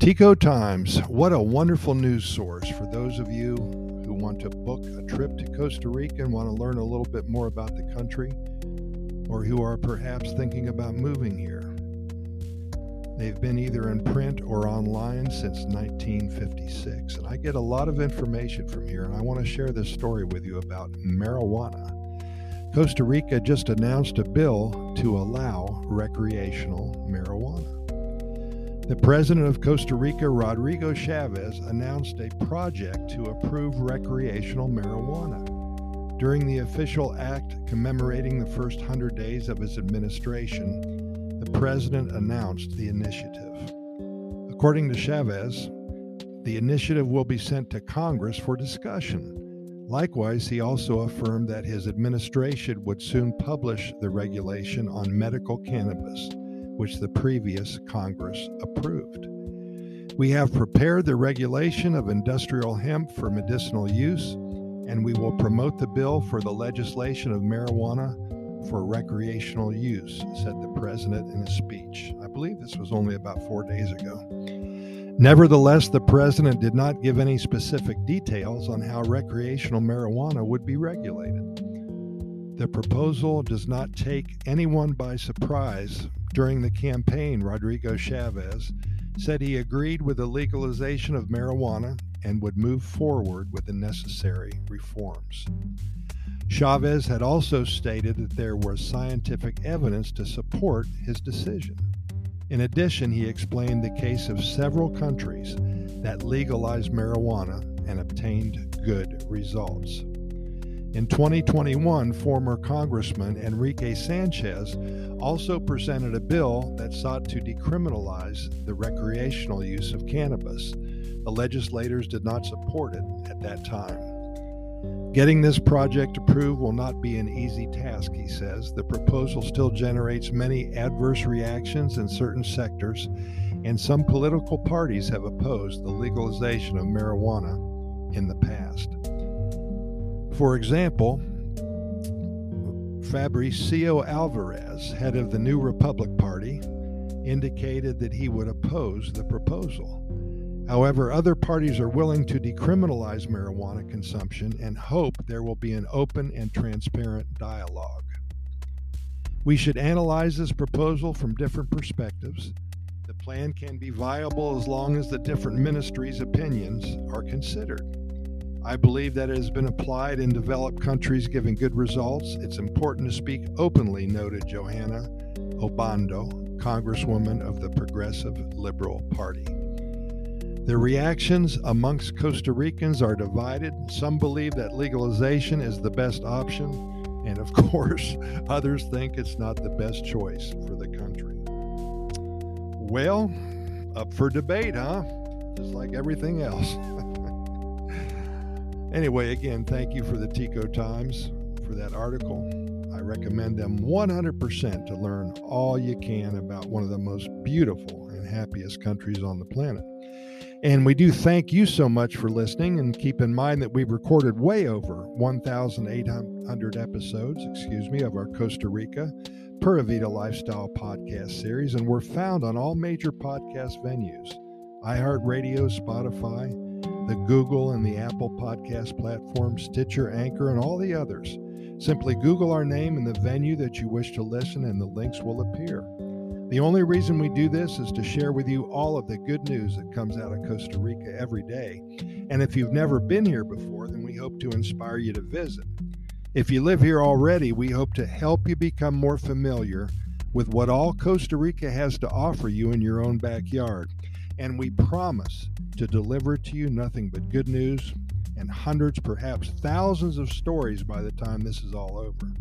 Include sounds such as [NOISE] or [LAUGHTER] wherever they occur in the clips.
Tico Times, what a wonderful news source for those of you who want to book a trip to Costa Rica and want to learn a little bit more about the country, or who are perhaps thinking about moving here. They've been either in print or online since 1956, and I get a lot of information from here, and I want to share this story with you about marijuana. Costa Rica just announced a bill to allow recreational marijuana. The president of Costa Rica, Rodrigo Chaves, announced a project to approve recreational marijuana. During the official act commemorating the first 100 days of his administration, the president announced the initiative. According to Chaves, the initiative will be sent to Congress for discussion. Likewise, he also affirmed that his administration would soon publish the regulation on medical cannabis which the previous Congress approved. We have prepared the regulation of industrial hemp for medicinal use, and we will promote the bill for the legislation of marijuana for recreational use, said the president in a speech. I believe this was only about four days ago. Nevertheless, the president did not give any specific details on how recreational marijuana would be regulated. The proposal does not take anyone by surprise during the campaign, Rodrigo Chaves said he agreed with the legalization of marijuana and would move forward with the necessary reforms. Chaves had also stated that there was scientific evidence to support his decision. In addition, he explained the case of several countries that legalized marijuana and obtained good results. In 2021, former Congressman Enrique Sanchez also presented a bill that sought to decriminalize the recreational use of cannabis. The legislators did not support it at that time. Getting this project approved will not be an easy task, he says. The proposal still generates many adverse reactions in certain sectors, and some political parties have opposed the legalization of marijuana in the past. For example, Fabricio Alvarez, head of the New Republic Party, indicated that he would oppose the proposal. However, other parties are willing to decriminalize marijuana consumption and hope there will be an open and transparent dialogue. We should analyze this proposal from different perspectives. The plan can be viable as long as the different ministries' opinions are considered. I believe that it has been applied in developed countries giving good results. It's important to speak openly, noted Johanna Obando, Congresswoman of the Progressive Liberal Party. The reactions amongst Costa Ricans are divided. Some believe that legalization is the best option, and of [LAUGHS] course, others think it's not the best choice for the country. Well, up for debate, huh? Just like everything else. [LAUGHS] Anyway, again, thank you for the Tico Times for that article. I recommend them 100% to learn all you can about one of the most beautiful and happiest countries on the planet. And we do thank you so much for listening. And keep in mind that we've recorded way over 1,800 episodes, excuse me, of our Costa Rica Pura Vida Lifestyle podcast series. And we're found on all major podcast venues iHeartRadio, Spotify, the Google and the Apple podcast platforms, Stitcher, Anchor, and all the others. Simply Google our name and the venue that you wish to listen, and the links will appear. The only reason we do this is to share with you all of the good news that comes out of Costa Rica every day. And if you've never been here before, then we hope to inspire you to visit. If you live here already, we hope to help you become more familiar with what all Costa Rica has to offer you in your own backyard and we promise to deliver to you nothing but good news and hundreds, perhaps thousands of stories by the time this is all over,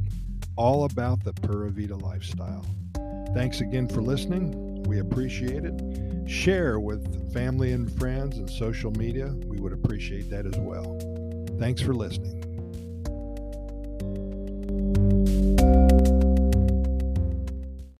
all about the Pura Vida lifestyle. Thanks again for listening. We appreciate it. Share with family and friends and social media. We would appreciate that as well. Thanks for listening.